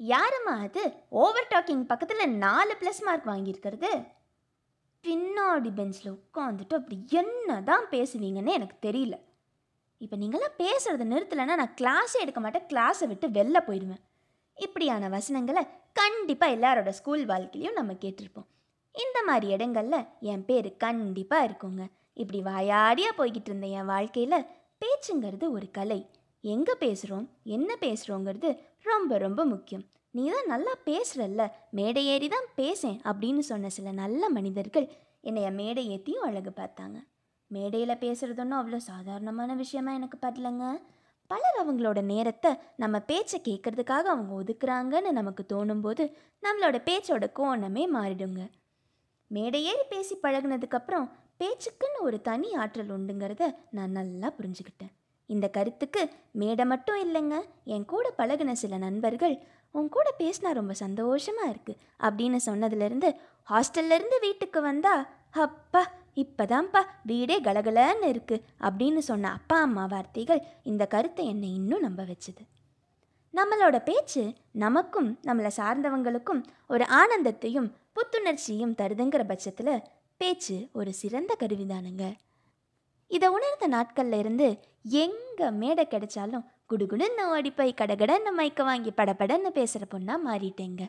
யாரும்மா அது? Over talking பக்கத்தில் நாலு ப்ளஸ் மார்க் வாங்கியிருக்கிறது. பின்னாடி பெஞ்சில் உட்காந்துட்டு அப்படி என்ன தான் பேசுவீங்கன்னு எனக்கு தெரியல. இப்போ நீங்களாம் பேசுகிறத நிறுத்தலைன்னா நான் கிளாஸே எடுக்க மாட்டேன் கிளாஸை விட்டு வெளில போயிடுவேன். இப்படியான வசனங்களை கண்டிப்பாக எல்லாரோட ஸ்கூல் வாழ்க்கையிலையும் நம்ம கேட்டிருப்போம். இந்த மாதிரி இடங்கள்ல என் பேர் கண்டிப்பாக இருக்குங்க. இப்படி வாயாடியாக போய்கிட்டு இருந்த என் வாழ்க்கையில் பேச்சுங்கிறது ஒரு கலை. எங்கே பேசுகிறோம் என்ன பேசுகிறோங்கிறது ரொம்ப ரொம்ப முக்கியம். நீ தான் நல்லா பேசுகிறல்ல மேடை ஏறி தான் பேசேன் அப்படின்னு சொன்ன சில நல்ல மனிதர்கள் என்னைய மேடை ஏற்றியும் அழகு பார்த்தாங்க. மேடையில் பேசுகிறதுன்னும் அவ்வளோ சாதாரணமான விஷயமா எனக்கு படலங்க. பலர் அவங்களோட நேரத்தை நம்ம பேச்சை கேட்கறதுக்காக அவங்க ஒதுக்குறாங்கன்னு நமக்கு தோணும்போது நம்மளோட பேச்சோட கோணமே மாறிடுங்க. மேடையேறி பேசி பழகுனதுக்கப்புறம் பேச்சுக்குன்னு ஒரு தனி ஆற்றல் உண்டுங்கிறத நான் நல்லா புரிஞ்சுக்கிட்டேன். இந்த கருத்துக்கு மேடை மட்டும் இல்லைங்க. என் கூட பழகுன சில நண்பர்கள் உன் கூட பேசினா ரொம்ப சந்தோஷமாக இருக்கு அப்படின்னு சொன்னதுலேருந்து ஹாஸ்டல்லேருந்து வீட்டுக்கு வந்தா அப்பா இப்போதான்ப்பா வீடே கலகலன்னு இருக்குது அப்படின்னு சொன்ன அப்பா அம்மா வார்த்தைகள் இந்த கருத்தை என்னை இன்னும் நம்ப வச்சுது. நம்மளோட பேச்சு நமக்கும் நம்மளை சார்ந்தவங்களுக்கும் ஒரு ஆனந்தத்தையும் புத்துணர்ச்சியும் தருதுங்கிற பட்சத்தில் பேச்சு ஒரு சிறந்த கருவிதானுங்க. இதை உணர்ந்த நாட்கள்ல இருந்து எங்கே மேடை கிடைச்சாலும் குடுகுடுன்னு ஓடி போய் கடகடன்னு மைக்க வாங்கி படபடன்னு பேசுகிற பொண்ணாக மாறிட்டேங்க.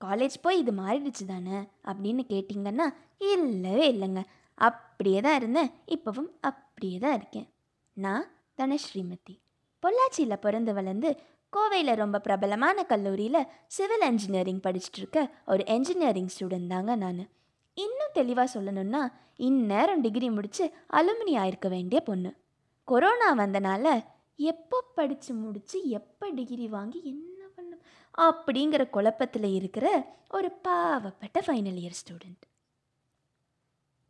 காலேஜ் போய் இது மாறிடுச்சு தானே அப்படின்னு கேட்டிங்கன்னா இல்லவே இல்லைங்க. அப்படியே தான் இருந்தேன். இப்போவும் அப்படியே தான் இருக்கேன். நான் தனஸ்ரீமதி பொள்ளாச்சியில் பிறந்து வளர்ந்து கோவையில் ரொம்ப பிரபலமான கல்லூரியில் சிவில் இன்ஜினியரிங் படிச்சுட்டு இருக்க ஒரு என்ஜினியரிங் ஸ்டூடெண்ட் தாங்க நான். இன்னும் தெளிவாக சொல்லணும்னா இந்நேரம் டிகிரி முடித்து அலுமினி ஆயிருக்க வேண்டிய பொண்ணு. கொரோனா வந்தனால எப்போ படித்து முடித்து எப்போ டிகிரி வாங்கி என்ன பண்ணும் அப்படிங்கிற குழப்பத்தில் இருக்கிற ஒரு பாவப்பட்ட ஃபைனல் இயர் ஸ்டூடெண்ட்